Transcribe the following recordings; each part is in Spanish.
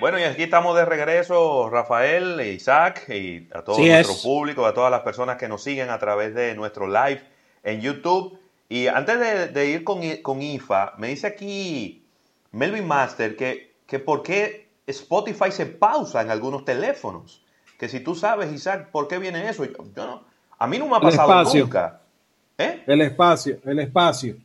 Bueno, y aquí estamos de regreso, Rafael, e Isaac, y a todo nuestro público, a todas las personas que nos siguen a través de nuestro live en YouTube. Y antes de, ir con, con, IFA, me dice aquí Melvin Master que, que por qué Spotify se pausa en algunos teléfonos. Que si tú sabes, Isaac, ¿por qué viene eso? Yo, no, a mí no me ha pasado nunca. ¿Eh? El espacio, el espacio.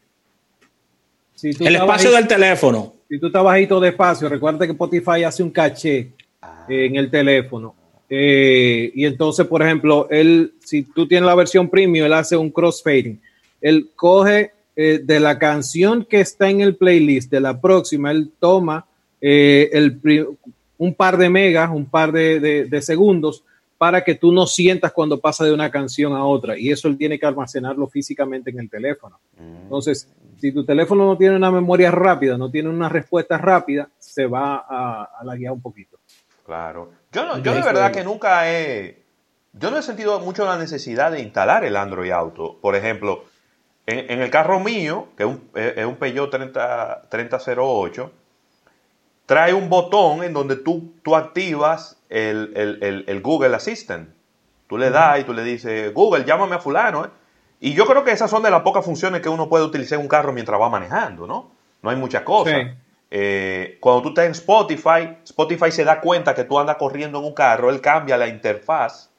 el espacio del teléfono. Si tú estás bajito de espacio, recuerda que Spotify hace un caché ah. en el teléfono. Eh, y entonces, por ejemplo, él, si tú tienes la versión premium, él hace un crossfading. Él coge eh, de la canción que está en el playlist de la próxima, él toma eh, el, un par de megas, un par de, de, segundos para que tú no sientas cuando pasa de una canción a otra. Y eso él tiene que almacenarlo físicamente en el teléfono. Mm. Entonces, si tu teléfono no tiene una memoria rápida, no tiene una respuesta rápida, se va a, a la guía un poquito. Claro. Yo, no, yo de verdad que nunca he... Yo no he sentido mucho la necesidad de instalar el Android Auto. Por ejemplo, en, el carro mío, que es un, es un Peugeot 30, 3008, trae un botón en donde tú, tú activas el, Google Assistant. Tú le das y tú le dices, Google, llámame a fulano. ¿eh? Y yo creo que esas son de las pocas funciones que uno puede utilizar en un carro mientras va manejando, ¿no? No hay muchas cosas. Eh, cuando tú estás en Spotify, Spotify se da cuenta que tú andas corriendo en un carro, él cambia la interfaz,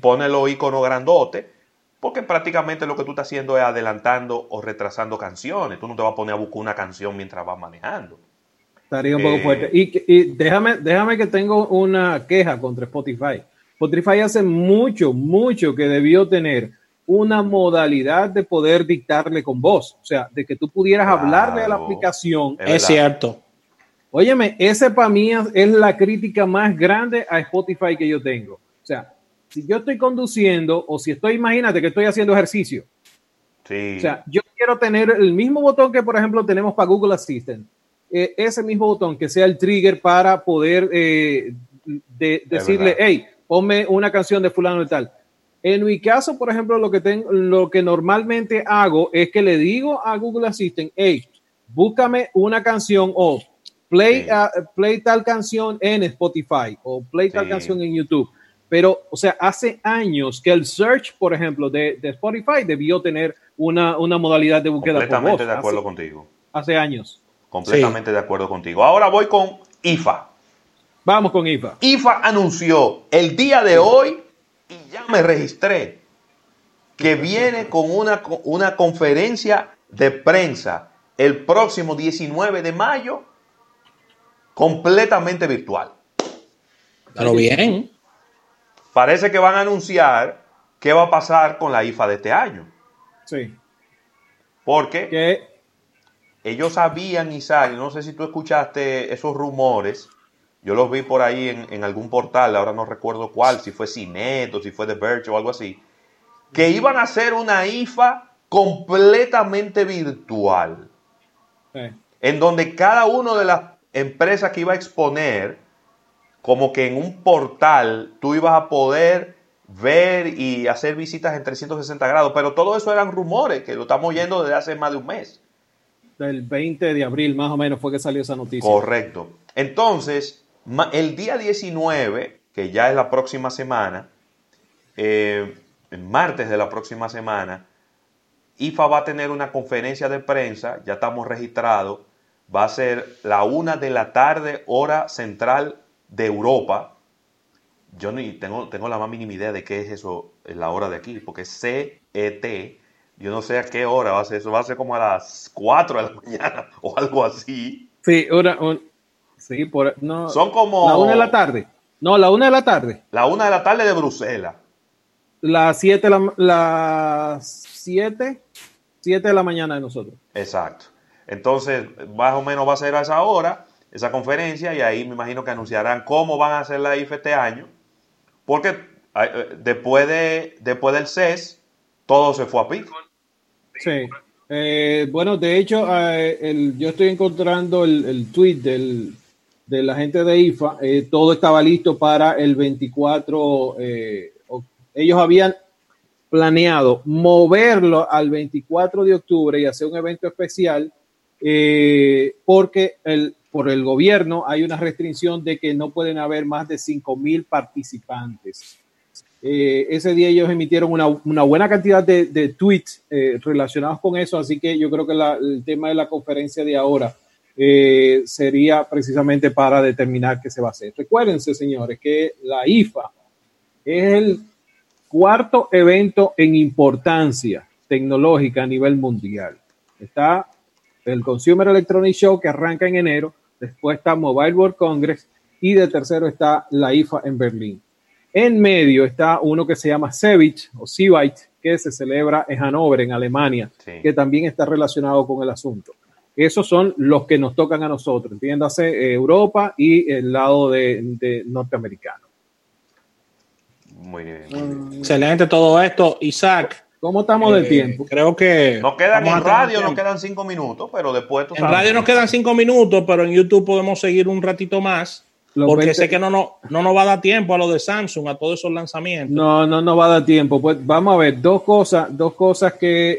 pone los iconos grandotes, porque prácticamente lo que tú estás haciendo es adelantando o retrasando canciones. Tú no te vas a poner a buscar una canción mientras vas manejando. Estaría un poco fuerte. Y, y, déjame, déjame que tengo una queja contra Spotify. Spotify hace mucho, mucho que debió tener una modalidad de poder dictarle con voz. O sea, de que tú pudieras hablarle a la aplicación. Es, cierto. Óyeme, ese para mí es la crítica más grande a Spotify que yo tengo. O sea, si yo estoy conduciendo o si estoy, imagínate que estoy haciendo ejercicio. Sí. O sea, yo quiero tener el mismo botón que, por ejemplo, tenemos para Google Assistant eh, ese mismo botón que sea el trigger para poder eh, decirle, hey, ponme una canción de fulano y tal. En mi caso, por ejemplo, lo que, tengo, lo que normalmente hago es que le digo a Google Assistant, hey, búscame una canción o play, play tal canción en Spotify o play tal canción en YouTube. Pero, o sea, hace años que el search, por ejemplo, de, Spotify debió tener una, modalidad de búsqueda. Completamente de acuerdo contigo. Hace años. Completamente de acuerdo contigo. Ahora voy con IFA. Vamos con IFA. IFA anunció el día de hoy, y ya me registré, que viene con una, una conferencia de prensa el próximo 19 de mayo, completamente virtual. Pero bien. Parece que van a anunciar qué va a pasar con la IFA de este año. Sí. Porque ¿Qué? Ellos sabían, Isaac, no sé si tú escuchaste esos rumores, yo los vi por ahí en, algún portal, ahora no recuerdo cuál, si fue Cinet o si fue The Verge o algo así, que iban a hacer una IFA completamente virtual, en donde cada una de las empresas que iba a exponer, como que en un portal, tú ibas a poder ver y hacer visitas en 360 grados, pero todo eso eran rumores, que lo estamos oyendo desde hace más de un mes del 20 de abril, más o menos, fue que salió esa noticia. Correcto. Entonces, el día 19, que ya es la próxima semana, eh, el martes de la próxima semana, IFA va a tener una conferencia de prensa, ya estamos registrados, va a ser la una de la tarde, hora central de Europa. Yo ni tengo, tengo la más mínima idea de qué es eso, la hora de aquí, porque es CET, yo no sé a qué hora va a ser, eso va a ser como a las 4 de la mañana o algo así. Sí, una, sí por, no, Son como... La 1 de la tarde. No, la 1 de la tarde. La 1 de la tarde de Bruselas. Las 7 la, la siete, siete de la mañana de nosotros. Exacto. Entonces, más o menos va a ser a esa hora, esa conferencia, y ahí me imagino que anunciarán cómo van a hacer la IFE este año, porque eh, después, de, después del CES, todo se fue a pico. Sí. Eh, bueno, de hecho, eh, yo estoy encontrando el, tweet del, de la gente de IFA. Eh, todo estaba listo para el 24. ellos habían planeado moverlo al 24 de octubre y hacer un evento especial porque el, por el gobierno hay una restricción de que no pueden haber más de 5.000 participantes. Eh, ese día ellos emitieron una, buena cantidad de, tweets eh, relacionados con eso, así que yo creo que el tema de la conferencia de ahora eh, sería precisamente para determinar qué se va a hacer. Recuérdense, señores, que la IFA es el cuarto evento en importancia tecnológica a nivel mundial. Está el Consumer Electronic Show que arranca en enero, después está Mobile World Congress y de tercero está la IFA en Berlín. En medio está uno que se llama Cevich o Cevite, que se celebra en Hannover, en Alemania, sí. que también está relacionado con el asunto. Esos son los que nos tocan a nosotros, entiéndase eh, Europa y el lado de, de norteamericano. Muy bien. Mm. Excelente todo esto, Isaac. ¿Cómo estamos eh, de tiempo? Creo que. Nos quedan en radio, nos quedan cinco minutos, pero después. en radio nos quedan cinco minutos, pero en YouTube podemos seguir un ratito más. Porque 20... sé que no, no, no nos va a dar tiempo a lo de Samsung, a todos esos lanzamientos. No, no nos va a dar tiempo. Pues vamos a ver dos cosas, dos cosas que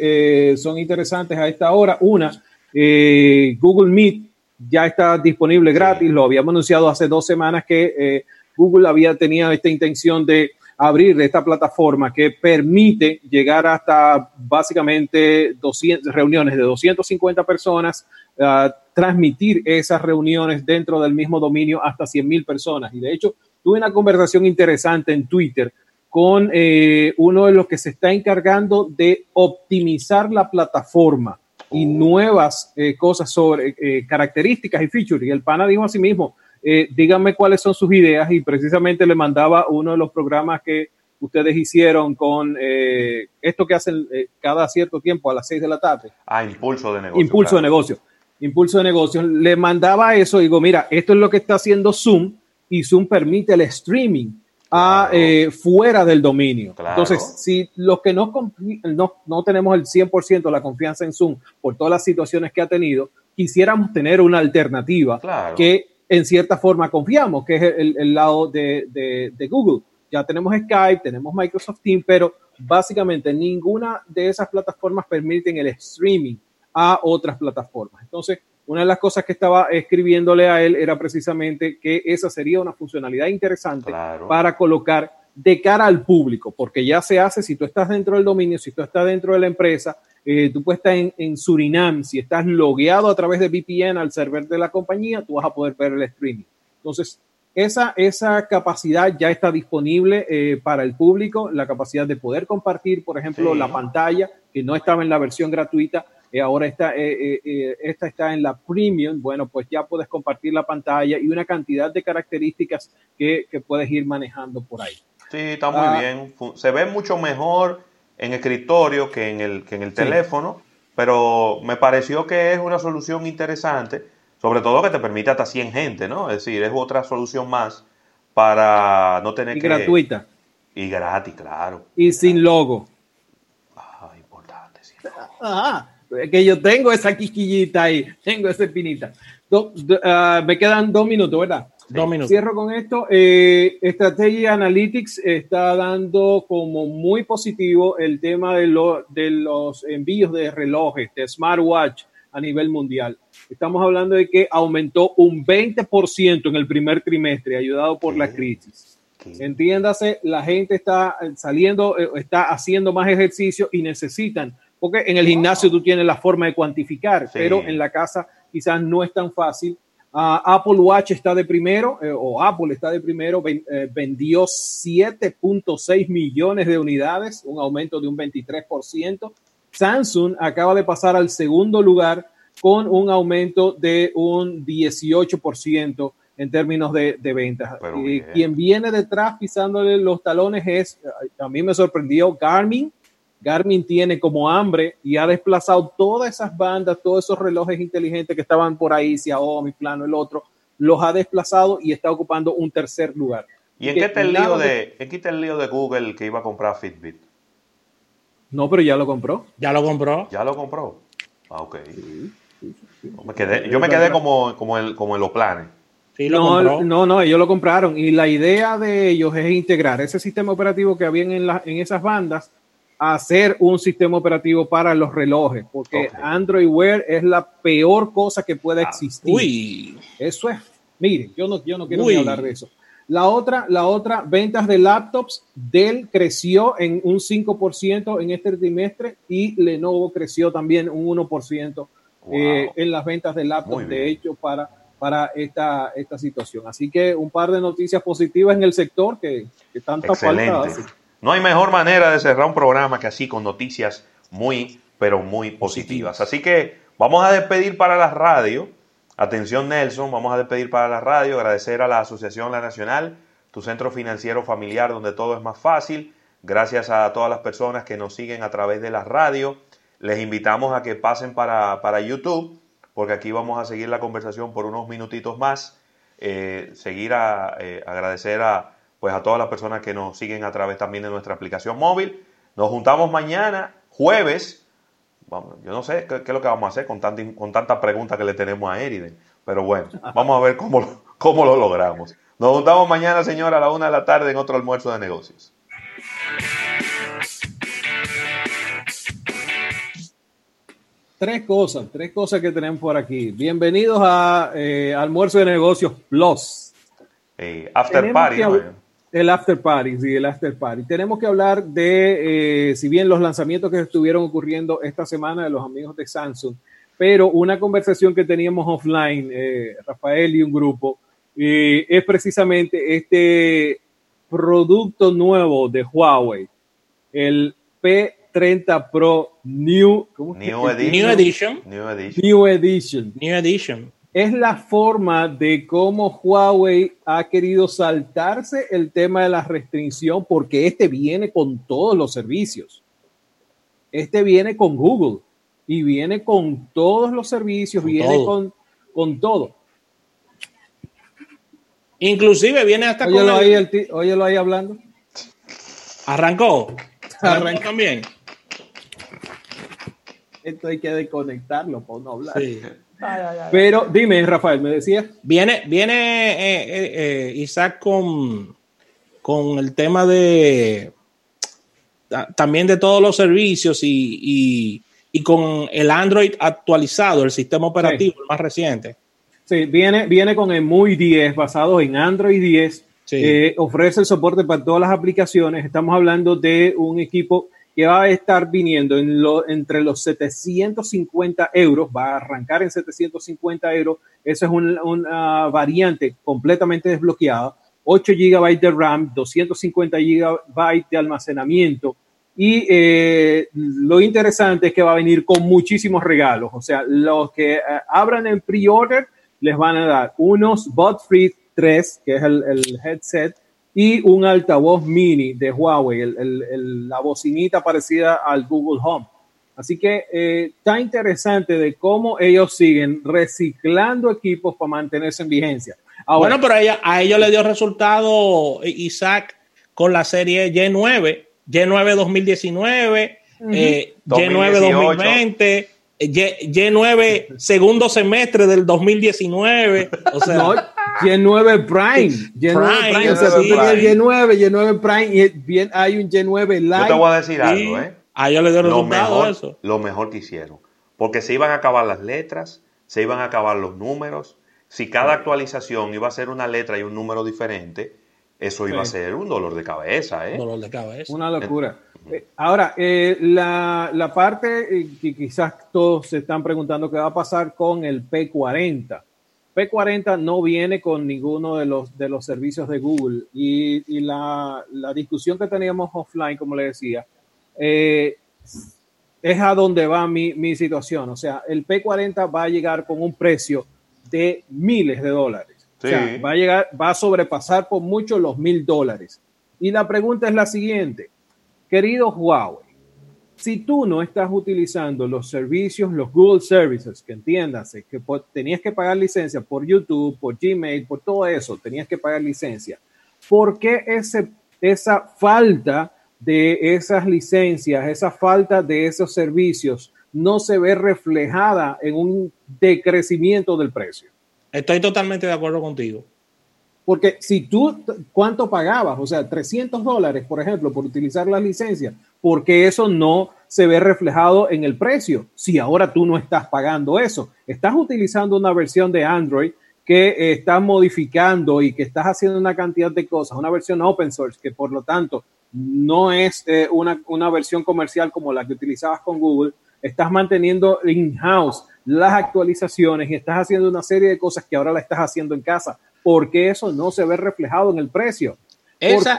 eh, son interesantes a esta hora. Una, eh, Google Meet ya está disponible gratis. Lo habíamos anunciado hace dos semanas que eh, Google había tenido esta intención de abrir esta plataforma que permite llegar hasta básicamente 200 reuniones de 250 personas, uh, transmitir esas reuniones dentro del mismo dominio hasta 100 mil personas. Y de hecho, tuve una conversación interesante en Twitter con eh, uno de los que se está encargando de optimizar la plataforma y nuevas eh, cosas sobre eh, características y features. Y el pana dijo a sí mismo, eh, díganme cuáles son sus ideas y precisamente le mandaba uno de los programas que ustedes hicieron con eh, esto que hacen cada cierto tiempo a las seis de la tarde. Ah, impulso de negocio. Impulso claro. de negocio. Impulso de negocio. Le mandaba eso y digo, mira, esto es lo que está haciendo Zoom y Zoom permite el streaming a, claro. eh, fuera del dominio. Claro. Entonces, si los que no, no, no tenemos el 100% de la confianza en Zoom por todas las situaciones que ha tenido, quisiéramos tener una alternativa que en cierta forma confiamos, que es el, el lado de, de, de, Google. Ya tenemos Skype, tenemos Microsoft Teams, pero básicamente ninguna de esas plataformas permiten el streaming a otras plataformas. Entonces, una de las cosas que estaba escribiéndole a él era precisamente que esa sería una funcionalidad interesante claro. para colocar de cara al público, porque ya se hace si tú estás dentro del dominio, si tú estás dentro de la empresa, eh, tú puedes estar en, en, Surinam, si estás logueado a través de VPN al server de la compañía, tú vas a poder ver el streaming. Entonces, esa, esa capacidad ya está disponible eh, para el público, la capacidad de poder compartir, por ejemplo, sí. la pantalla, que no estaba en la versión gratuita, eh, ahora está, eh, eh, esta está en la premium, bueno, pues ya puedes compartir la pantalla y una cantidad de características que, que puedes ir manejando por ahí. Sí, está muy ah, bien. Se ve mucho mejor en escritorio que en el, que en el teléfono, pero me pareció que es una solución interesante, sobre todo que te permite hasta 100 gente, ¿no? Es decir, es otra solución más para no tener y que... gratuita. Y gratis, claro. Y sin logo. Ah, importante, sin logo. Ah, que yo tengo esa quisquillita ahí, tengo esa espinita. Do, do, uh, me quedan dos minutos, ¿verdad? Dos minutos. Cierro con esto. Eh, Strategy Analytics está dando como muy positivo el tema de, lo, de los envíos de relojes, de smartwatch a nivel mundial. Estamos hablando de que aumentó un 20% en el primer trimestre, ayudado por ¿Qué? la crisis. ¿Qué? Entiéndase, la gente está saliendo, eh, está haciendo más ejercicio y necesitan, porque en el gimnasio tú tienes la forma de cuantificar, sí. pero en la casa quizás no es tan fácil Uh, Apple Watch está de primero, eh, o Apple está de primero, ven, eh, vendió 7.6 millones de unidades, un aumento de un 23%. Samsung acaba de pasar al segundo lugar con un aumento de un 18% en términos de, de ventas. Y quien viene detrás pisándole los talones es, a mí me sorprendió, Garmin, Garmin tiene como hambre y ha desplazado todas esas bandas, todos esos relojes inteligentes que estaban por ahí, Xiaomi, plano, el otro, los ha desplazado y está ocupando un tercer lugar. ¿Y en qué está el lío de, de, está el lío de Google que iba a comprar Fitbit? No, pero ya lo compró. Ya lo compró. Ya lo compró. Ah, ok. Sí, sí, sí. Me quedé, yo me quedé como, como, el, como en los planes. Sí, lo no, compró. no, no, ellos lo compraron y la idea de ellos es integrar ese sistema operativo que había en, la, en esas bandas hacer un sistema operativo para los relojes, porque Android Wear es la peor cosa que pueda ah, existir. uy. Eso es, miren, yo no, yo no quiero ni hablar de eso. La otra, la otra, ventas de laptops, Dell creció en un 5% en este trimestre y Lenovo creció también un 1% eh, en las ventas de laptops, de hecho, para, para esta, esta situación. Así que un par de noticias positivas en el sector que, que tanta falta No hay mejor manera de cerrar un programa que así, con noticias muy, pero muy positivas. Así que vamos a despedir para la radio Atención Nelson, vamos a despedir para la radio, agradecer a la Asociación La Nacional, tu centro financiero familiar donde todo es más fácil. Gracias a todas las personas que nos siguen a través de la radio. Les invitamos a que pasen para, YouTube, porque aquí vamos a seguir la conversación por unos minutitos más. Eh, seguir a eh, agradecer a, pues a todas las personas que nos siguen a través también de nuestra aplicación móvil. Nos juntamos mañana, jueves, yo no sé qué, es lo que vamos a hacer con, tanta, con tanta pregunta que le tenemos a Eriden, pero bueno, vamos a ver cómo, cómo lo logramos. Nos juntamos mañana, señora, a la una de la tarde en otro almuerzo de negocios. Tres cosas, tres cosas que tenemos por aquí. Bienvenidos a eh, Almuerzo de Negocios Plus. after Party. El after party, sí, el after party. Tenemos que hablar de, eh, si bien los lanzamientos que estuvieron ocurriendo esta semana de los amigos de Samsung, pero una conversación que teníamos offline, eh, Rafael y un grupo, eh, es precisamente este producto nuevo de Huawei, el P30 Pro New, New, Edition. New Edition. New Edition. New Edition es la forma de cómo Huawei ha querido saltarse el tema de la restricción porque este viene con todos los servicios. Este viene con Google y viene con todos los servicios, viene Con, con todo. Inclusive viene hasta óyelo con... Ahí el óyelo ahí hablando. Arrancó. Arrancó también. Esto hay que desconectarlo para no hablar. Sí. Pero dime, Rafael, me decías. Viene, viene eh, eh, eh, Isaac con, con el tema de también de todos los servicios y, con el Android actualizado, el sistema operativo, el más reciente. Sí, viene, viene con el MUI 10, basado en Android 10. ofrece el soporte para todas las aplicaciones. Estamos hablando de un equipo que va a estar viniendo en lo, entre los 750 euros, va a arrancar en 750 euros, esa es una variante completamente desbloqueada, 8 GB de RAM, 250 GB de almacenamiento. Y eh, lo interesante es que va a venir con muchísimos regalos, o sea, los que eh, abran el pre-order les van a dar unos Bot Free 3, que es el, el headset, y un altavoz mini de Huawei, la bocinita parecida al Google Home. Así que eh, está interesante de cómo ellos siguen reciclando equipos para mantenerse en vigencia. bueno, pero a, ella, a ellos le dio resultado Isaac con la serie Y9, Y9 2019, Y9 2020. Y9 segundo semestre del 2019. O sea, no, Y9 Prime. Y9 Prime. O sea, Y9, Y9 Prime y bien, hay un Y9 Live. Yo te voy a decir algo, ¿eh? A ellos le dio lo mejor, eso. Lo mejor que hicieron. Porque se iban a acabar las letras, se iban a acabar los números. Si cada actualización iba a ser una letra y un número diferente, eso iba a ser un dolor de cabeza, ¿eh? Dolor de cabeza. Una locura. Eh, ahora, eh, la, la, parte eh, que quizás todos se están preguntando qué va a pasar con el P40. P40 no viene con ninguno de los, de los servicios de Google y, y la, la, discusión que teníamos offline, como le decía, es a donde va mi, mi, situación. O sea, el P40 va a llegar con un precio de miles de dólares. O sea, va a llegar, va a sobrepasar por mucho los mil dólares. Y la pregunta es la siguiente Querido Huawei, si tú no estás utilizando los servicios, los Google Services, que entiéndase, que tenías que pagar licencia por YouTube, por Gmail, por todo eso, tenías que pagar licencia, ¿por qué ese, esa falta de esas licencias, esa falta de esos servicios no se ve reflejada en un decrecimiento del precio? Estoy totalmente de acuerdo contigo. Porque si tú, ¿cuánto pagabas? O sea, 300 dólares, por ejemplo, por utilizar la licencia, porque eso no se ve reflejado en el precio. Si ahora tú no estás pagando eso, estás utilizando una versión de Android que estás modificando y que estás haciendo una cantidad de cosas, una versión open source que por lo tanto no es eh, una, una versión comercial como la que utilizabas con Google, estás manteniendo in-house las actualizaciones y estás haciendo una serie de cosas que ahora la estás haciendo en casa porque eso no se ve reflejado en el precio. Esa,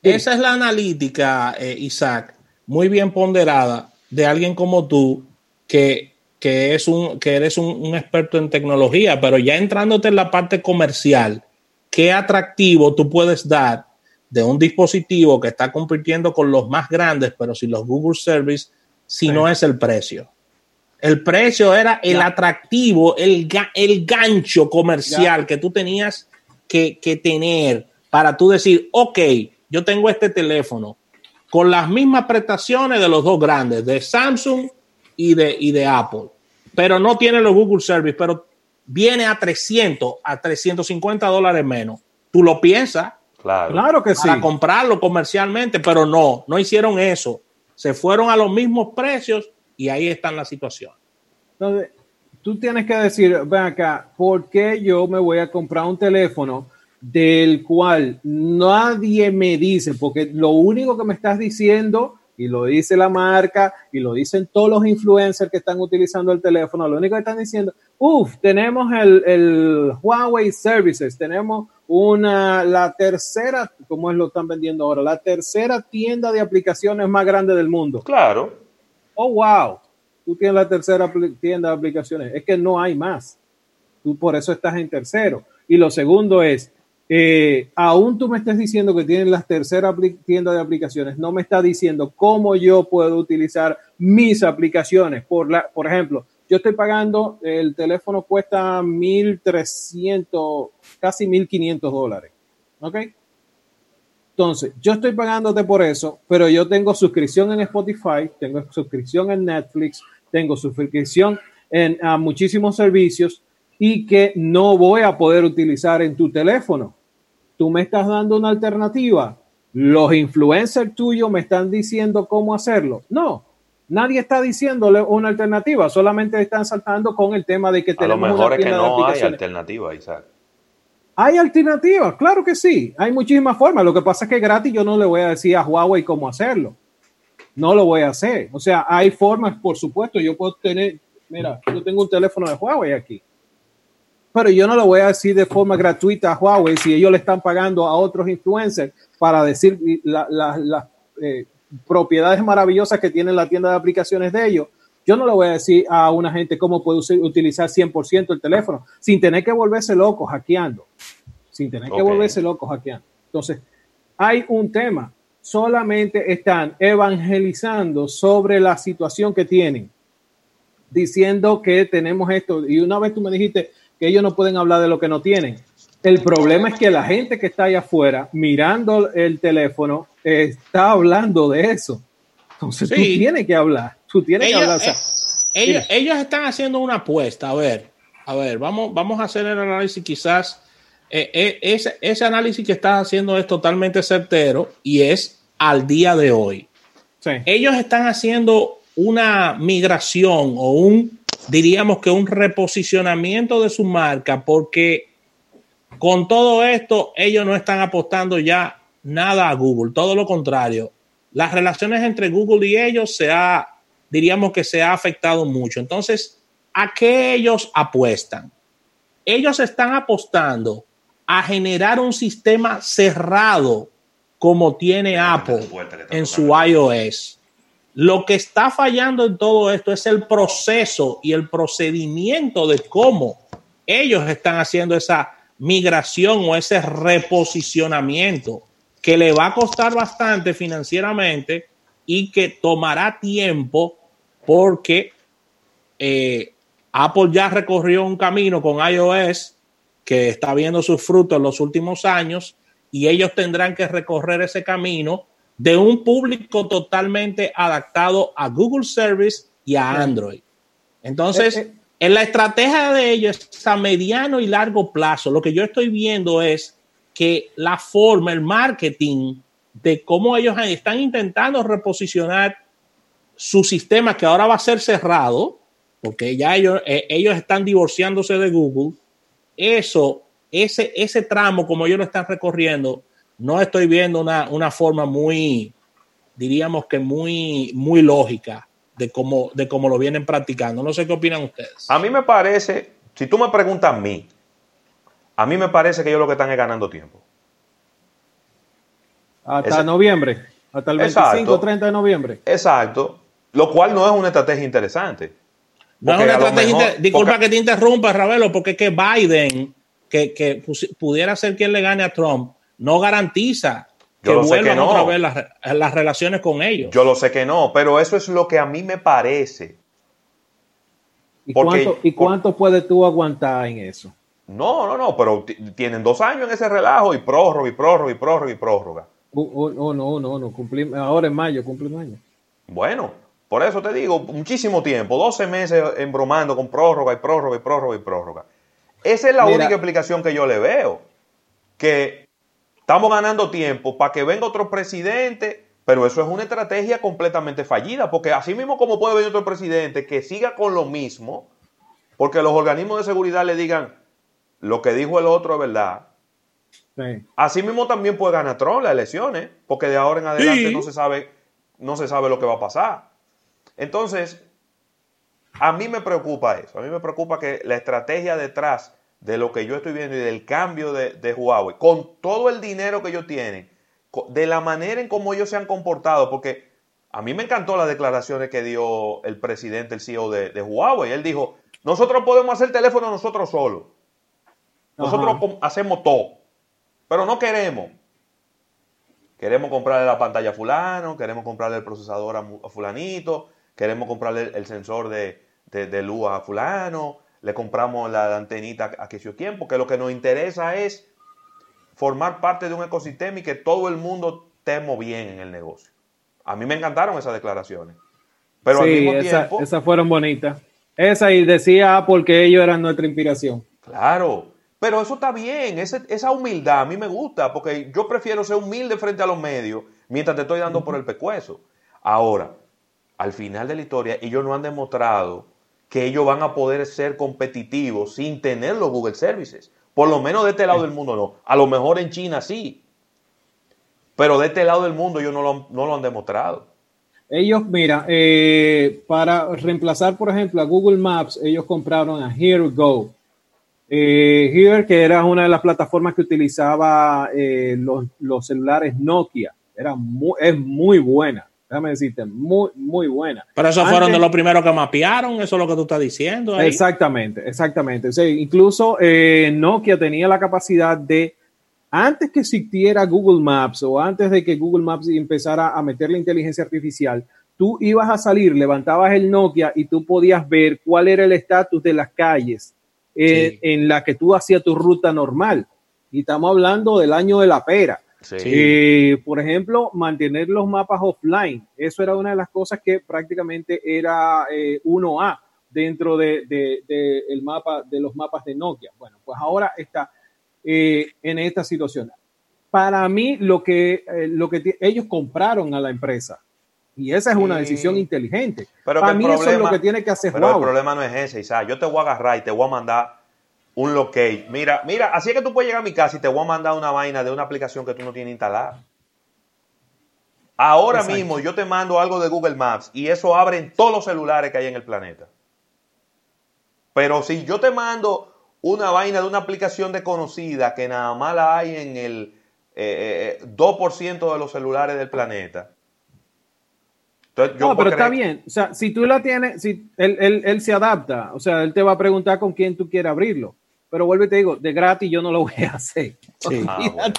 esa es la analítica, eh, Isaac, muy bien ponderada de alguien como tú que, es un, que eres un, experto en tecnología, pero ya entrándote en la parte comercial, ¿qué atractivo tú puedes dar de un dispositivo que está compitiendo con los más grandes, pero sin los Google Service, si no es el precio? El precio era el atractivo, el, el gancho comercial que tú tenías que, tener para tú decir, ok, yo tengo este teléfono con las mismas prestaciones de los dos grandes, de Samsung y de, y de Apple, pero no tiene los Google Service, pero viene a 300, a 350 dólares menos. Tú lo piensas. Claro, claro que para comprarlo comercialmente, pero no, no hicieron eso. Se fueron a los mismos precios y ahí está la situación. Entonces, tú tienes que decir, ven acá, ¿por qué yo me voy a comprar un teléfono del cual nadie me dice? Porque lo único que me estás diciendo, y lo dice la marca, y lo dicen todos los influencers que están utilizando el teléfono, lo único que están diciendo, uff, tenemos el, el, Huawei Services, tenemos una, la tercera, ¿cómo es lo están vendiendo ahora? La tercera tienda de aplicaciones más grande del mundo. Claro oh, wow, tú tienes la tercera tienda de aplicaciones. Es que no hay más. Tú por eso estás en tercero. Y lo segundo es, eh, aún tú me estás diciendo que tienes la tercera tienda de aplicaciones, no me está diciendo cómo yo puedo utilizar mis aplicaciones. Por, la, por ejemplo, yo estoy pagando, el teléfono cuesta 1.300, casi 1.500 dólares. ¿Ok? Entonces, yo estoy pagándote por eso, pero yo tengo suscripción en Spotify, tengo suscripción en Netflix, tengo suscripción en muchísimos servicios y que no voy a poder utilizar en tu teléfono. Tú me estás dando una alternativa. Los influencers tuyos me están diciendo cómo hacerlo. No, nadie está diciéndole una alternativa, solamente están saltando con el tema de que tenemos a lo mejor es que no hay alternativa, Isaac. Hay alternativas, claro que sí. Hay muchísimas formas. Lo que pasa es que gratis yo no le voy a decir a Huawei cómo hacerlo. No lo voy a hacer. O sea, hay formas, por supuesto. Yo puedo tener, mira, yo tengo un teléfono de Huawei aquí. Pero yo no lo voy a decir de forma gratuita a Huawei si ellos le están pagando a otros influencers para decir las eh, propiedades maravillosas que tiene la tienda de aplicaciones de ellos yo no le voy a decir a una gente cómo puede utilizar 100% el teléfono sin tener que volverse loco hackeando. Sin tener que volverse loco hackeando. Entonces, hay un tema. Solamente están evangelizando sobre la situación que tienen, diciendo que tenemos esto. Y una vez tú me dijiste que ellos no pueden hablar de lo que no tienen. El problema es que la gente que está allá afuera mirando el teléfono está hablando de eso. Entonces tú tienes que hablar ellos, ellos, están haciendo una apuesta. A ver, a ver, vamos, vamos a hacer el análisis quizás. Eh, eh, ese, ese, análisis que estás haciendo es totalmente certero y es al día de hoy. Ellos están haciendo una migración o un, diríamos que un reposicionamiento de su marca porque con todo esto ellos no están apostando ya nada a Google, todo lo contrario. Las relaciones entre Google y ellos se ha diríamos que se ha afectado mucho. Entonces, ¿a qué ellos apuestan? Ellos están apostando a generar un sistema cerrado como tiene Apple en su iOS. Lo que está fallando en todo esto es el proceso y el procedimiento de cómo ellos están haciendo esa migración o ese reposicionamiento que le va a costar bastante financieramente y que tomará tiempo porque eh, Apple ya recorrió un camino con iOS que está viendo sus frutos en los últimos años y ellos tendrán que recorrer ese camino de un público totalmente adaptado a Google Service y a Android. Entonces, eh, eh. en la estrategia de ellos a mediano y largo plazo, lo que yo estoy viendo es que la forma, el marketing de cómo ellos están intentando reposicionar su sistema que ahora va a ser cerrado, porque ya ellos, eh, ellos están divorciándose de Google, eso, ese, ese tramo como ellos lo están recorriendo, no estoy viendo una, una forma muy, diríamos que muy, muy lógica de cómo, de cómo lo vienen practicando. No sé qué opinan ustedes. A mí me parece, si tú me preguntas a mí, a mí me parece que ellos lo que están es ganando tiempo. Hasta noviembre, hasta el 25 o 30 de noviembre. Exacto, lo cual no es una estrategia interesante. No es una estrategia Disculpa que te interrumpa, Ravelo, porque es que Biden, que, que pudiera ser quien le gane a Trump, no garantiza que vuelvan otra vez las, relaciones con ellos. Yo lo sé que no, pero eso es lo que a mí me parece. ¿Y, cuánto, ¿y cuánto puedes tú aguantar en eso? No, no, no, pero tienen dos años en ese relajo y prórroga y prórroga y prórroga y prórroga. Oh, oh, no, no, no, ahora en mayo cumple año. Bueno, por eso te digo, muchísimo tiempo, 12 meses embromando con prórroga y prórroga y prórroga y prórroga. Esa es la única explicación que yo le veo. Que estamos ganando tiempo para que venga otro presidente, pero eso es una estrategia completamente fallida, porque así mismo como puede venir otro presidente que siga con lo mismo, porque los organismos de seguridad le digan lo que dijo el otro es verdad, Así mismo también puede ganar Trump las elecciones, porque de ahora en adelante no, se sabe, no se sabe lo que va a pasar. Entonces, a mí me preocupa eso. A mí me preocupa que la estrategia detrás de lo que yo estoy viendo y del cambio de, Huawei, con todo el dinero que ellos tienen, de la manera en cómo ellos se han comportado, porque a mí me encantó las declaraciones que dio el presidente, el CEO de, de Huawei. Él dijo, nosotros podemos hacer teléfono nosotros solos. Nosotros hacemos todo. Pero no queremos. Queremos comprarle la pantalla a fulano, queremos comprarle el procesador a, fulanito, queremos comprarle el, sensor de, luz a fulano, le compramos la, antenita a que yo tiempo, que lo que nos interesa es formar parte de un ecosistema y que todo el mundo estemos bien en el negocio. A mí me encantaron esas declaraciones. Pero al mismo tiempo. Esas fueron bonitas. Esa y decía porque ellos eran nuestra inspiración. Claro. Pero eso está bien, esa humildad a mí me gusta, porque yo prefiero ser humilde frente a los medios mientras te estoy dando por el pecueso. Ahora, al final de la historia, ellos no han demostrado que ellos van a poder ser competitivos sin tener los Google Services. Por lo menos de este lado del mundo no. A lo mejor en China sí. Pero de este lado del mundo ellos no lo, no lo han demostrado. Ellos, mira, eh, para reemplazar, por ejemplo, a Google Maps, ellos compraron a Here Go eh, Here, que era una de las plataformas que utilizaba eh, los, celulares Nokia, era es muy buena. Déjame decirte, muy, muy buena. Pero esos fueron de los primeros que mapearon, eso es lo que tú estás diciendo. Exactamente, exactamente. incluso eh, Nokia tenía la capacidad de, antes que existiera Google Maps o antes de que Google Maps empezara a meter la inteligencia artificial, tú ibas a salir, levantabas el Nokia y tú podías ver cuál era el estatus de las calles eh, en la que tú hacías tu ruta normal. Y estamos hablando del año de la pera. Eh, por ejemplo, mantener los mapas offline. Eso era una de las cosas que prácticamente era 1A eh, dentro de, el mapa, de los mapas de Nokia. Bueno, pues ahora está en esta situación. Para mí, lo que, lo que ellos compraron a la empresa, y esa es una decisión inteligente. Pero Para mí eso es lo que tiene que hacer Pero el problema no es ese, Isa. Yo te voy a agarrar y te voy a mandar un locate. Mira, mira, así es que tú puedes llegar a mi casa y te voy a mandar una vaina de una aplicación que tú no tienes instalada. Ahora mismo yo te mando algo de Google Maps y eso abre en todos los celulares que hay en el planeta. Pero si yo te mando una vaina de una aplicación desconocida que nada más la hay en el 2% eh, eh, de los celulares del planeta, no, pero está bien. O sea, si tú la tienes, si él, se adapta, o sea, él te va a preguntar con quién tú quieres abrirlo. Pero vuelvo y te digo, de gratis yo no lo voy a hacer. Ah,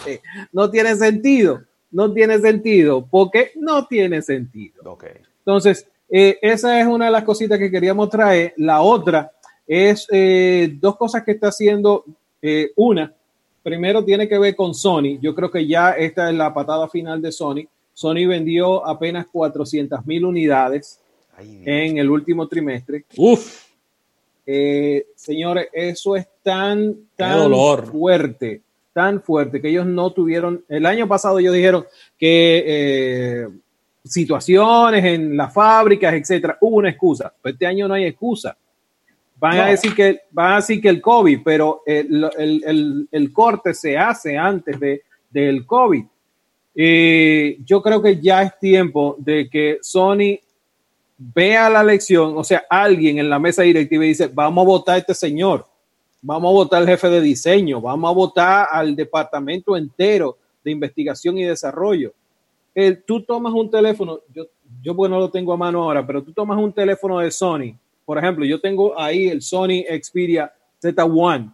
no tiene sentido. No tiene sentido. Porque no tiene sentido. Entonces, eh, esa es una de las cositas que queríamos traer. La otra es eh, dos cosas que está haciendo. Eh, una, primero tiene que ver con Sony. Yo creo que ya esta es la patada final de Sony Sony vendió apenas 400 mil unidades en el último trimestre. Uf. Eh, señores, eso es tan, tan fuerte tan fuerte que ellos no tuvieron, el año pasado ellos dijeron que eh, situaciones en las fábricas, etcétera, hubo una excusa, pero este año no hay excusa. Van a decir que van a decir que el COVID, pero el, corte se hace antes de, del COVID. Eh, yo creo que ya es tiempo de que Sony vea la lección, o sea, alguien en la mesa directiva dice, vamos a votar a este señor, vamos a votar al jefe de diseño, vamos a votar al departamento entero de investigación y desarrollo. tú tomas un teléfono, yo, yo bueno no lo tengo a mano ahora, pero tú tomas un teléfono de Sony, por ejemplo, yo tengo ahí el Sony Xperia Z1.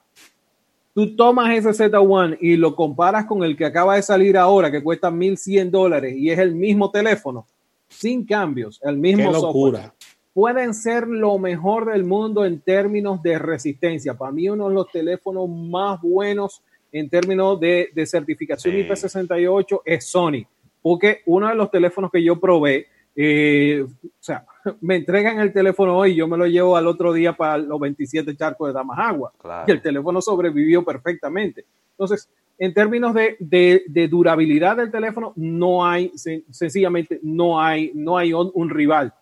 Tú tomas ese Z1 y lo comparas con el que acaba de salir ahora, que cuesta 1.100 dólares y es el mismo teléfono sin cambios, el mismo software. Pueden ser lo mejor del mundo en términos de resistencia. Para mí, uno de los teléfonos más buenos en términos de, certificación IP68 es Sony, porque uno de los teléfonos que yo probé, eh, o sea, me entregan el teléfono hoy, yo me lo llevo al otro día para los 27 charcos de Damajagua y el teléfono sobrevivió perfectamente. Entonces, en términos de, durabilidad del teléfono, no hay, sencillamente, no hay, no hay un, rival.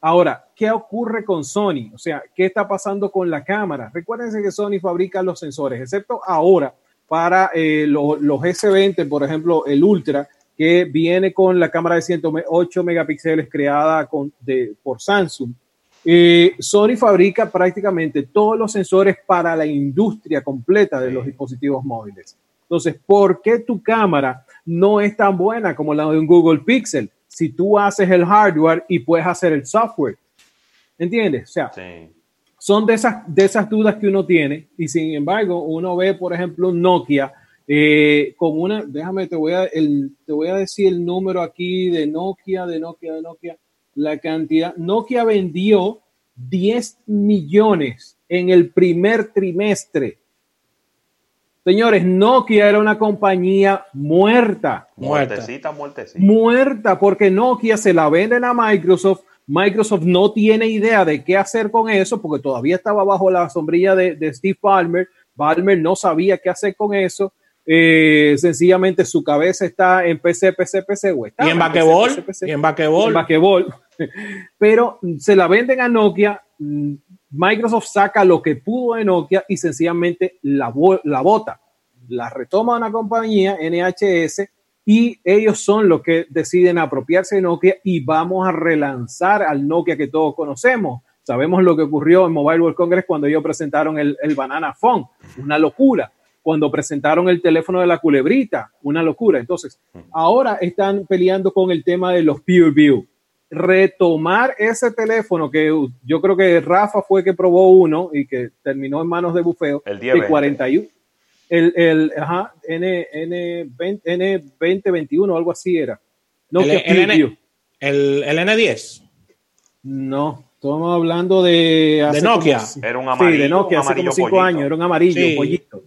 Ahora, ¿qué ocurre con Sony? O sea, ¿qué está pasando con la cámara? Recuérdense que Sony fabrica los sensores, excepto ahora para eh, los, S20, por ejemplo, el Ultra, que viene con la cámara de 108 megapíxeles creada con, por Samsung. Eh, Sony fabrica prácticamente todos los sensores para la industria completa de los dispositivos móviles. Entonces, ¿por qué tu cámara no es tan buena como la de un Google Pixel? Si tú haces el hardware y puedes hacer el software. ¿Entiendes? O sea, son de esas, de esas dudas que uno tiene y sin embargo uno ve, por ejemplo, Nokia eh, con una, déjame, te voy, a, te voy a decir el número aquí de Nokia, de Nokia, de Nokia, la cantidad. Nokia vendió 10 millones en el primer trimestre Señores, Nokia era una compañía muerta. Muertecita, muertecita. Muerta, porque Nokia se la venden a Microsoft. Microsoft no tiene idea de qué hacer con eso, porque todavía estaba bajo la sombrilla de, Steve Ballmer. Ballmer no sabía qué hacer con eso. Eh, sencillamente su cabeza está en PC, PC, PC. y en basquetbol. Y en basquetbol. Pero se la venden a Nokia. Microsoft saca lo que pudo de Nokia y sencillamente la, la bota. La retoma una compañía, NHS, y ellos son los que deciden apropiarse de Nokia y vamos a relanzar al Nokia que todos conocemos. Sabemos lo que ocurrió en Mobile World Congress cuando ellos presentaron el, el Banana Phone, una locura. Cuando presentaron el teléfono de la culebrita, una locura. Entonces, ahora están peleando con el tema de los peer view retomar ese teléfono que yo creo que Rafa fue que probó uno y que terminó en manos de bufeo. El 10 41. El, el ajá, N, N, 20, N 2021, algo así era. No, el, el, el, N10. No, estamos hablando de. De Nokia. era un amarillo. Sí, de Nokia, hace como cinco años, era un amarillo, un pollito.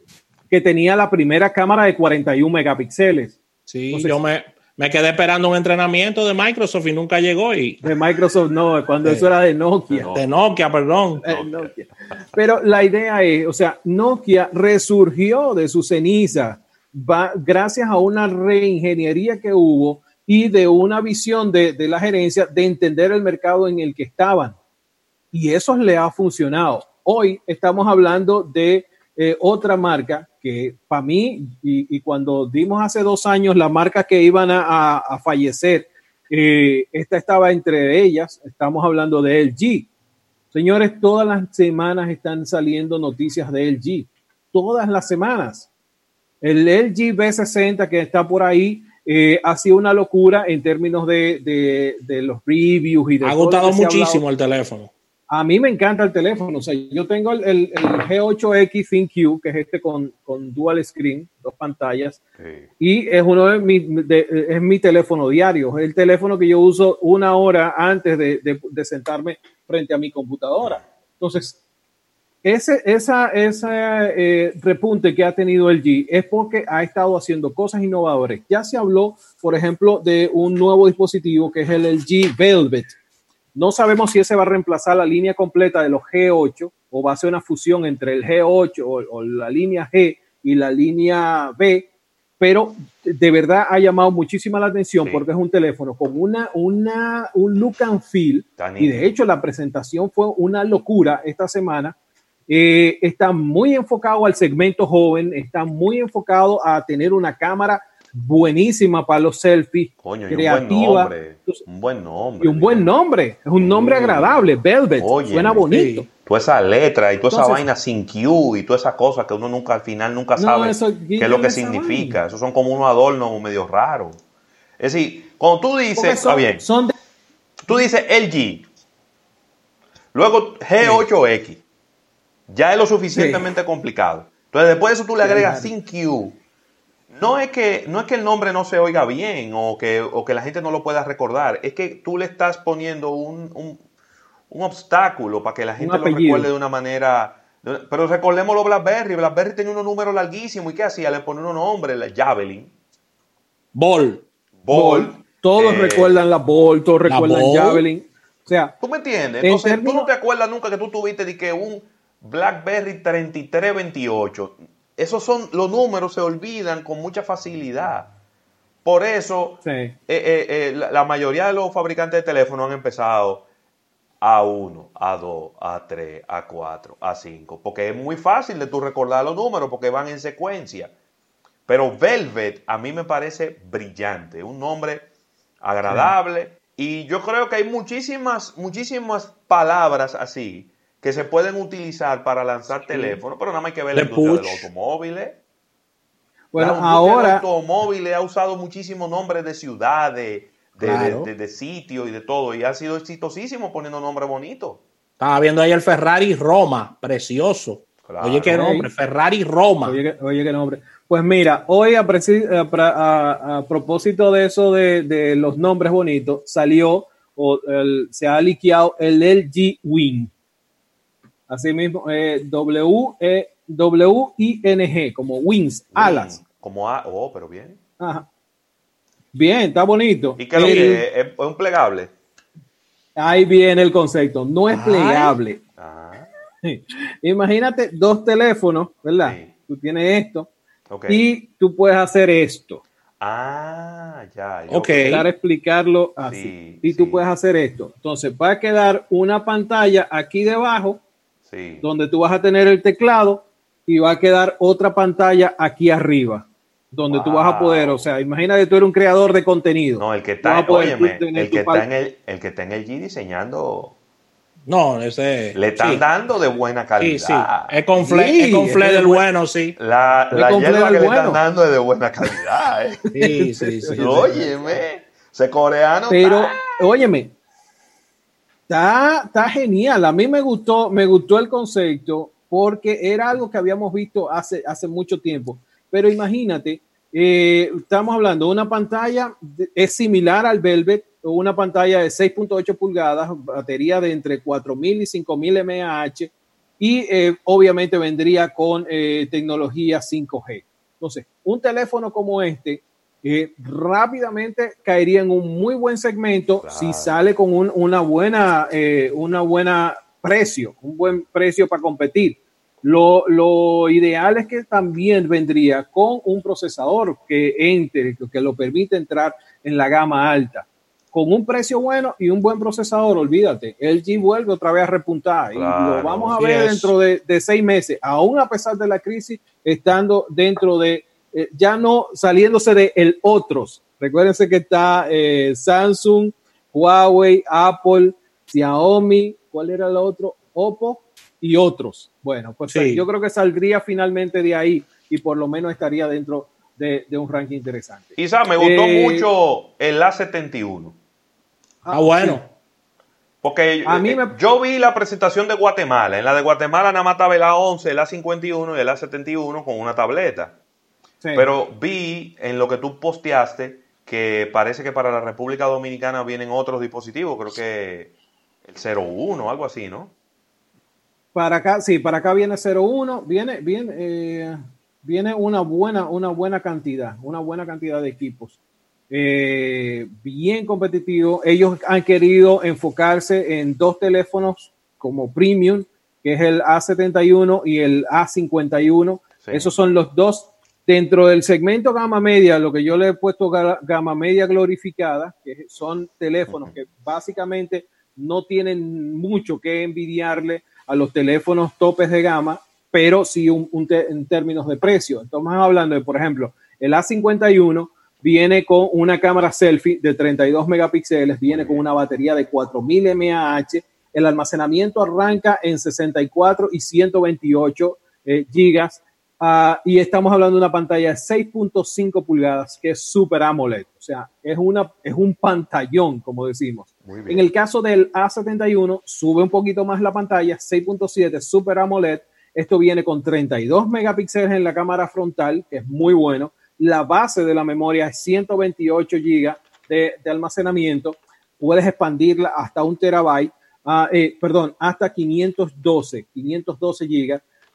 Que tenía la primera cámara de 41 megapíxeles. Sí, yo me, me quedé esperando un entrenamiento de Microsoft y nunca llegó. Y... De Microsoft no, cuando eso era de Nokia. De Nokia, perdón. Pero la idea es, o sea, Nokia resurgió de su ceniza gracias a una reingeniería que hubo y de una visión de, de la gerencia de entender el mercado en el que estaban. Y eso le ha funcionado. Hoy estamos hablando de eh, otra marca que para mí, y, cuando dimos hace dos años la marca que iban a, fallecer, eh, esta estaba entre ellas, estamos hablando de LG. Señores, todas las semanas están saliendo noticias de LG, todas las semanas. El LG B60 que está por ahí eh, ha sido una locura en términos de, los reviews y de... Ha gustado muchísimo el teléfono. A mí me encanta el teléfono. O sea, yo tengo el, G8X ThinQ, que es este con, dual screen, dos pantallas, y es uno de mis, es mi teléfono diario. Es el teléfono que yo uso una hora antes de, sentarme frente a mi computadora. Entonces, ese esa, eh, repunte que ha tenido el G es porque ha estado haciendo cosas innovadoras. Ya se habló, por ejemplo, de un nuevo dispositivo que es el LG Velvet no sabemos si ese va a reemplazar la línea completa de los G8 o va a ser una fusión entre el G8 o, la línea G y la línea B, pero de verdad ha llamado muchísima la atención porque es un teléfono con una, una, un look and feel. y de hecho la presentación fue una locura esta semana. Eh, está muy enfocado al segmento joven, está muy enfocado a tener una cámara buenísima para los selfies, creativa. Un buen nombre. Y un buen nombre. Es un nombre agradable. Velvet. suena bonito. Toda esa letra y toda esa vaina sin Q y toda esa cosa que uno nunca al final nunca sabe qué es lo que significa. Esos son como unos adornos medio raros. Es decir, cuando tú dices, está bien, tú dices LG, luego G8X, ya es lo suficientemente complicado. Entonces después de eso tú le agregas sin Q no es, que, no es que el nombre no se oiga bien o que, o que la gente no lo pueda recordar, es que tú le estás poniendo un, un, obstáculo para que la gente lo recuerde de una manera... Pero recordemos los BlackBerry. BlackBerry tenía unos números larguísimos. ¿Y qué hacía? Le ponía un nombre, la Javelin. Ball. Ball. Todos eh, recuerdan la Ball, todos recuerdan Javelin. O sea, ¿tú me entiendes? Entonces, tú no te acuerdas nunca que tú tuviste de que un BlackBerry 3328 esos son, los números se olvidan con mucha facilidad. Por eso, eh, eh, eh, la, mayoría de los fabricantes de teléfonos han empezado A1, A2, A3, A4, A5, porque es muy fácil de tú recordar los números porque van en secuencia. Pero Velvet a mí me parece brillante, un nombre agradable y yo creo que hay muchísimas, muchísimas palabras así que se pueden utilizar para lanzar teléfonos, pero nada más hay que ver la industria de los automóviles. Bueno, ahora. El automóviles ha usado muchísimos nombres de ciudades, de, de, sitios y de todo, y ha sido exitosísimo poniendo nombres bonitos. Estaba viendo ahí el Ferrari Roma, precioso. Oye, qué nombre, Ferrari Roma. Oye, qué nombre. Pues mira, hoy a, a, propósito de eso de, los nombres bonitos, salió o se ha liqueado el LG Wing. Así mismo, eh, W, E, W, I, N, G, como wings, alas. Como A, oh, pero bien. Ajá. Bien, está bonito. ¿Y qué es lo que es? un plegable? Ahí viene el concepto, no es plegable. Imagínate dos teléfonos, ¿verdad? Tú tienes esto y tú puedes hacer esto. Ah, ya. Ok. Para explicarlo así. y tú puedes hacer esto. Entonces va a quedar una pantalla aquí debajo donde tú vas a tener el teclado y va a quedar otra pantalla aquí arriba, donde tú vas a poder, o sea, imagínate tú eres un creador de contenido. No, el que está, el que está en el, el que está en el G diseñando no, ese. Le están dando de buena calidad. Sí, sí. Es con fle, con del bueno, sí. La, la hierba que le están dando es de buena calidad. ¿eh? Sí, sí, sí. óyeme. Ese coreano. Pero, óyeme, Está, genial. A mí me gustó, me gustó el concepto porque era algo que habíamos visto hace, hace mucho tiempo. Pero imagínate, eh, estamos hablando de una pantalla, es similar al Velvet, una pantalla de 6.8 pulgadas, batería de entre 4000 y 5000 mAh y eh, obviamente vendría con eh, tecnología 5G. Entonces, un teléfono como este rápidamente caería en un muy buen segmento si sale con un, una buena eh, una buena precio, un buen precio para competir. Lo, lo, ideal es que también vendría con un procesador que entre, que lo permite entrar en la gama alta. Con un precio bueno y un buen procesador, olvídate, el G vuelve otra vez a repuntar y lo vamos a ver dentro de, de seis meses, aún a pesar de la crisis, estando dentro de eh, ya no saliéndose de el otros. Recuérdense que está eh, Samsung, Huawei, Apple, Xiaomi, ¿cuál era el otro? Oppo y otros. Bueno, pues yo creo que saldría finalmente de ahí y por lo menos estaría dentro de, un ranking interesante. Isa, me gustó eh, mucho el A71. Ah, bueno. Porque a mí yo vi la presentación de Guatemala. En la de Guatemala nada más estaba el A11, el A51 y el A71 con una tableta. Pero vi en lo que tú posteaste que parece que para la República Dominicana vienen otros dispositivos, creo que el 01, algo así, ¿no? Para acá, sí, para acá viene 01, viene, viene, eh, viene una buena, una buena cantidad, una buena cantidad de equipos. Eh, bien competitivo. Ellos han querido enfocarse en dos teléfonos como premium, que es el A71 y el A51 Esos son los dos. Dentro del segmento gama media, lo que yo le he puesto gama media glorificada, que son teléfonos que básicamente no tienen mucho que envidiarle a los teléfonos topes de gama, pero sí un, en términos de precio. Estamos hablando de, por ejemplo, el A51 viene con una cámara selfie de 32 megapíxeles, viene con una batería de 4000 mAh, el almacenamiento arranca en 64 y 128 eh, gigas ah, y estamos hablando de una pantalla de 6.5 pulgadas que es Super AMOLED, o sea, es, una, es un pantallón, como decimos. En el caso del A71, sube un poquito más la pantalla, 6.7 Super AMOLED, esto viene con 32 megapíxeles en la cámara frontal, que es muy bueno. La base de la memoria es 128 GB de, almacenamiento. Puedes expandirla hasta un terabyte, ah, eh, perdón, hasta 512, 512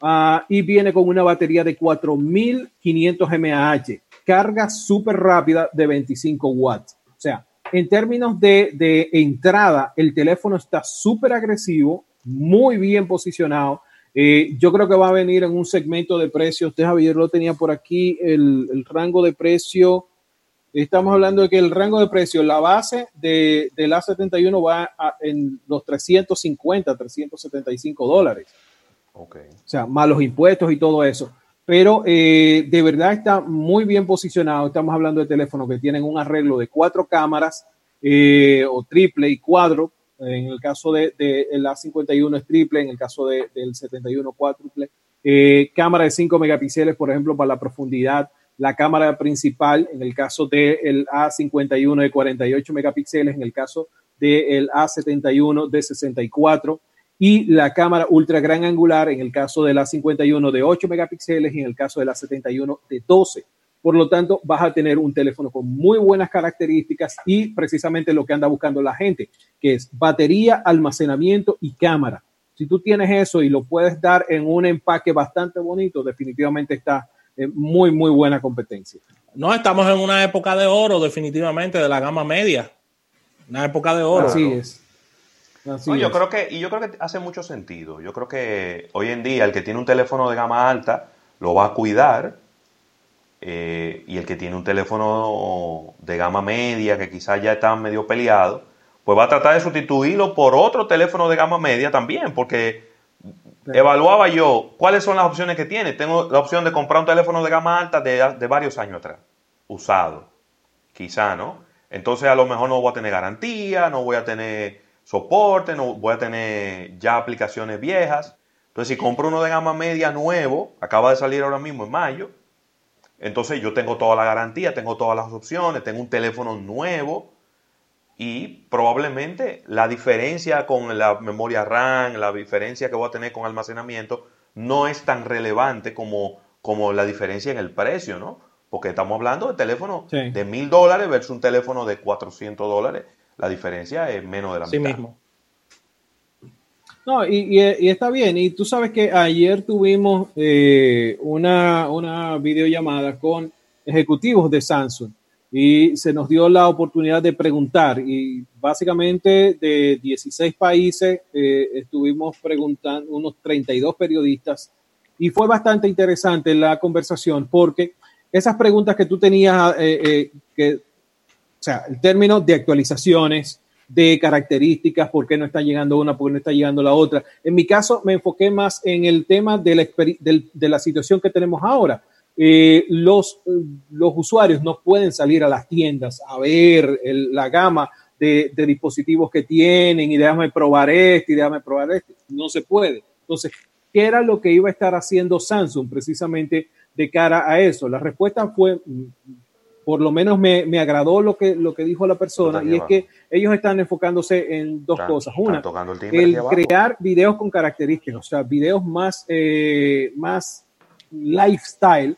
GB. y viene con una batería de 4500 mAh. Carga súper rápida de 25 watts. O sea, en términos de, de entrada, el teléfono está súper agresivo, muy bien posicionado eh, yo creo que va a venir en un segmento de precios. Usted, Javier, lo tenía por aquí, el, rango de precio. Estamos hablando de que el rango de precio, la base de, del A71 va en los 350, 375 dólares. Okay. O sea, más los impuestos y todo eso. Pero eh, de verdad está muy bien posicionado. Estamos hablando de teléfonos que tienen un arreglo de cuatro cámaras eh, o triple y cuadro en el caso del de, A51 es triple, en el caso del 71 cuádruple. Eh, cámara de 5 megapíxeles, por ejemplo, para la profundidad. La cámara principal, en el caso del A51 de 48 megapíxeles, en el caso del A71 de 64 y la cámara ultra gran angular en el caso del A51 de 8 megapíxeles y en el caso del A71 de 12. Por lo tanto, vas a tener un teléfono con muy buenas características y precisamente lo que anda buscando la gente, que es batería, almacenamiento y cámara. Si tú tienes eso y lo puedes dar en un empaque bastante bonito, definitivamente está en muy, muy buena competencia. No, estamos en una época de oro, definitivamente, de la gama media. Una época de oro. Así es. Yo creo que, y yo creo que hace mucho sentido. Yo creo que hoy en día el que tiene un teléfono de gama alta lo va a cuidar eh, y el que tiene un teléfono de gama media, que quizás ya está medio peleado, pues va a tratar de sustituirlo por otro teléfono de gama media también, porque evaluaba yo cuáles son las opciones que tiene. Tengo la opción de comprar un teléfono de gama alta de, de varios años atrás, usado, quizá, ¿no? Entonces a lo mejor no voy a tener garantía, no voy a tener soporte, no voy a tener ya aplicaciones viejas. Entonces si compro uno de gama media nuevo, acaba de salir ahora mismo en mayo, entonces yo tengo toda la garantía, tengo todas las opciones, tengo un teléfono nuevo y probablemente la diferencia con la memoria RAM, la diferencia que voy a tener con almacenamiento, no es tan relevante como, como la diferencia en el precio, ¿no? Porque estamos hablando de teléfono de mil dólares versus un teléfono de 400 dólares. La diferencia es menos de la sí mismo. No, y, está bien. Y tú sabes que ayer tuvimos eh, una, una videollamada con ejecutivos de Samsung y se nos dio la oportunidad de preguntar y básicamente de 16 países eh, estuvimos preguntando unos 32 periodistas y fue bastante interesante la conversación porque esas preguntas que tú tenías, eh, que, o sea, el término de actualizaciones, de características, por qué no está llegando una, por qué no está llegando la otra. En mi caso me enfoqué más en el tema de la, de la situación que tenemos ahora. Eh, los, usuarios no pueden salir a las tiendas a ver la gama de, dispositivos que tienen y déjame probar este y déjame probar este. No se puede. Entonces, ¿qué era lo que iba a estar haciendo Samsung precisamente de cara a eso? La respuesta fue por lo menos me, me, agradó lo que, lo que dijo la persona y es que ellos están enfocándose en dos cosas. Una, el, crear videos con características, o sea, videos más, eh, más lifestyle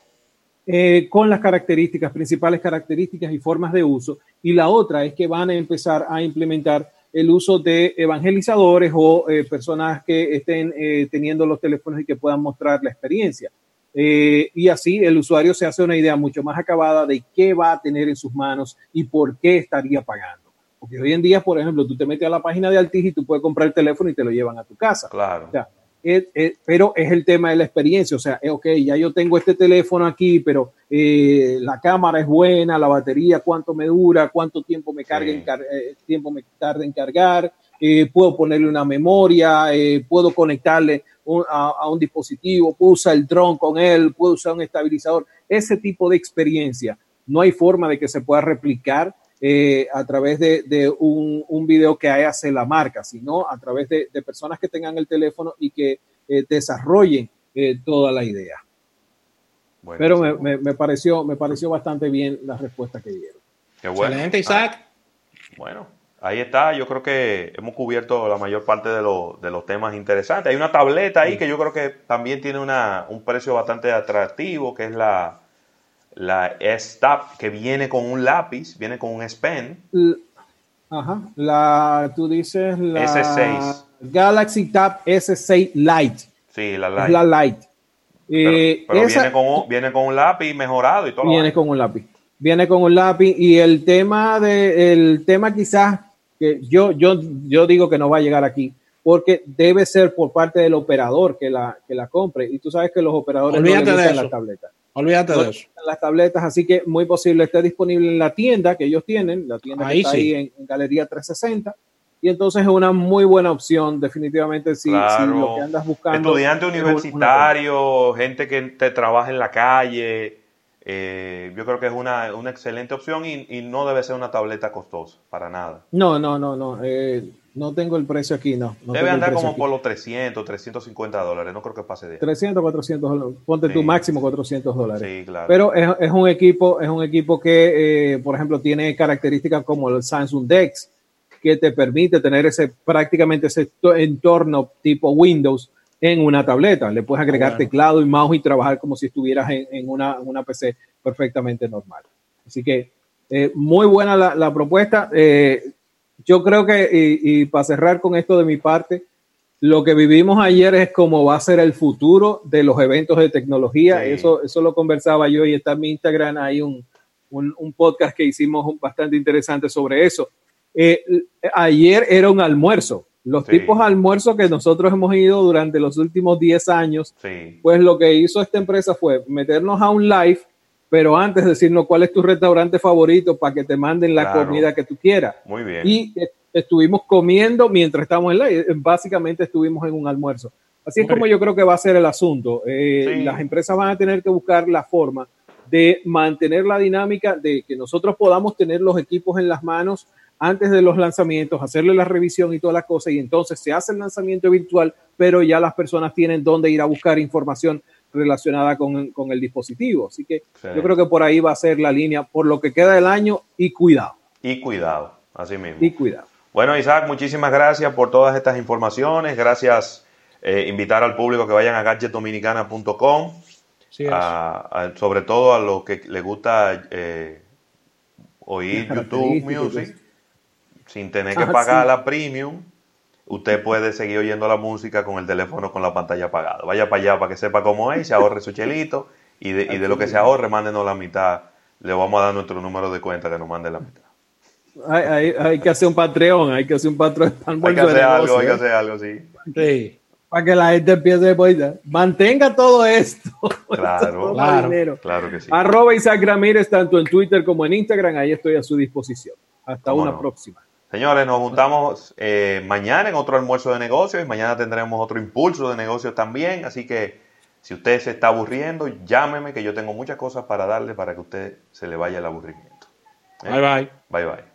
eh, con las características, principales características y formas de uso. Y la otra es que van a empezar a implementar el uso de evangelizadores o eh, personas que estén teniendo los teléfonos y que puedan mostrar la experiencia. Eh, y así el usuario se hace una idea mucho más acabada de qué va a tener en sus manos y por qué estaría pagando. Porque hoy en día, por ejemplo, tú te metes a la página de Altis y tú puedes comprar el teléfono y te lo llevan a tu casa. Claro. pero es el tema de la experiencia. O sea, ok, ya yo tengo este teléfono aquí, pero la cámara es buena, la batería, cuánto me dura, cuánto tiempo me, carga tiempo me tarda en cargar, puedo ponerle una memoria, puedo conectarle a, un dispositivo, puedo usar el dron con él, puedo usar un estabilizador. Ese tipo de experiencia no hay forma de que se pueda replicar eh, a través de, un, video que hace la marca, sino a través de, personas que tengan el teléfono y que eh, desarrollen eh, toda la idea. Pero me, pareció, me pareció bastante bien la respuesta que dieron. Qué bueno. Excelente, Isaac. bueno, ahí está. Yo creo que hemos cubierto la mayor parte de, de, los temas interesantes. Hay una tableta ahí que yo creo que también tiene una, un precio bastante atractivo, que es la, la S-Tab, que viene con un lápiz, viene con un S Pen. Ajá, la, tú dices la S6. Galaxy Tab S6 Lite. Sí, la Lite. La Lite. Pero, eh, viene, con un, viene con un lápiz mejorado y todo. Viene con un lápiz. Viene con un lápiz y el tema de el tema quizás que yo, yo, yo digo que no va a llegar aquí porque debe ser por parte del operador que la, que la compre. Y tú sabes que los operadores no les la tableta. Olvídate de eso. Las tabletas, así que muy posible esté disponible en la tienda que ellos tienen, la tienda que está ahí en, Galería 360. Y entonces es una muy buena opción, definitivamente, si, lo que andas buscando. Estudiante universitario, gente que te trabaja en la calle. Eh, yo creo que es una, excelente opción y, y, no debe ser una tableta costosa, para nada. No, no, no, no. Eh, no tengo el precio aquí, no. Debe andar como por los 300, 350 dólares, no creo que pase de 300, 400 dólares, ponte tu máximo 400 dólares. Sí, claro. Pero es, un equipo, es un equipo que, eh, por ejemplo, tiene características como el Samsung Dex, que te permite tener ese prácticamente ese entorno tipo Windows en una tableta. Le puedes agregar teclado y mouse y trabajar como si estuvieras en, una, una, PC perfectamente normal. Así que eh, muy buena la, la propuesta. Eh, yo creo que, y, para cerrar con esto de mi parte, lo que vivimos ayer es cómo va a ser el futuro de los eventos de tecnología. Eso, eso lo conversaba yo y está en mi Instagram. Hay un, un, podcast que hicimos bastante interesante sobre eso. Eh, ayer era un almuerzo. Los tipos de almuerzos que nosotros hemos ido durante los últimos 10 años, pues lo que hizo esta empresa fue meternos a un live pero antes decirnos cuál es tu restaurante favorito para que te manden la comida que tú quieras. Muy bien. Y estuvimos comiendo mientras estábamos en la, básicamente estuvimos en un almuerzo. Así es como yo creo que va a ser el asunto. Eh, las empresas van a tener que buscar la forma de mantener la dinámica de que nosotros podamos tener los equipos en las manos antes de los lanzamientos, hacerle la revisión y todas las cosas, y entonces se hace el lanzamiento virtual, pero ya las personas tienen dónde ir a buscar información relacionada con, con el dispositivo. Así que yo creo que por ahí va a ser la línea por lo que queda del año y cuidado. Y cuidado, así mismo. Y cuidado. Bueno, Isaac, muchísimas gracias por todas estas informaciones. Gracias. Eh, invitar al público que vayan a gadgetdominicana.com. sobre todo a los que les gusta eh, oír YouTube Music sin tener que ah, pagar la premium usted puede seguir oyendo la música con el teléfono con la pantalla apagada. Vaya para allá para que sepa cómo es, se ahorre su chelito y de, y de lo que se ahorre, mándenos la mitad. Le vamos a dar nuestro número de cuenta que nos mande la mitad. Hay, hay, que hacer un Patreon, hay que hacer un Patreon. Hay que hacer algo, hay que ¿eh? hacer algo, sí. Sí. Para que la gente empiece a mantenga todo esto. Claro, claro, claro que sí. Arroba Isaac Ramírez, tanto en Twitter como en Instagram, ahí estoy a su disposición. Hasta una próxima. Señores, nos juntamos eh, mañana en otro almuerzo de negocios y mañana tendremos otro impulso de negocios también. Así que si usted se está aburriendo, llámeme que yo tengo muchas cosas para darle para que usted se le vaya el aburrimiento. ¿Eh? Bye bye. Bye bye.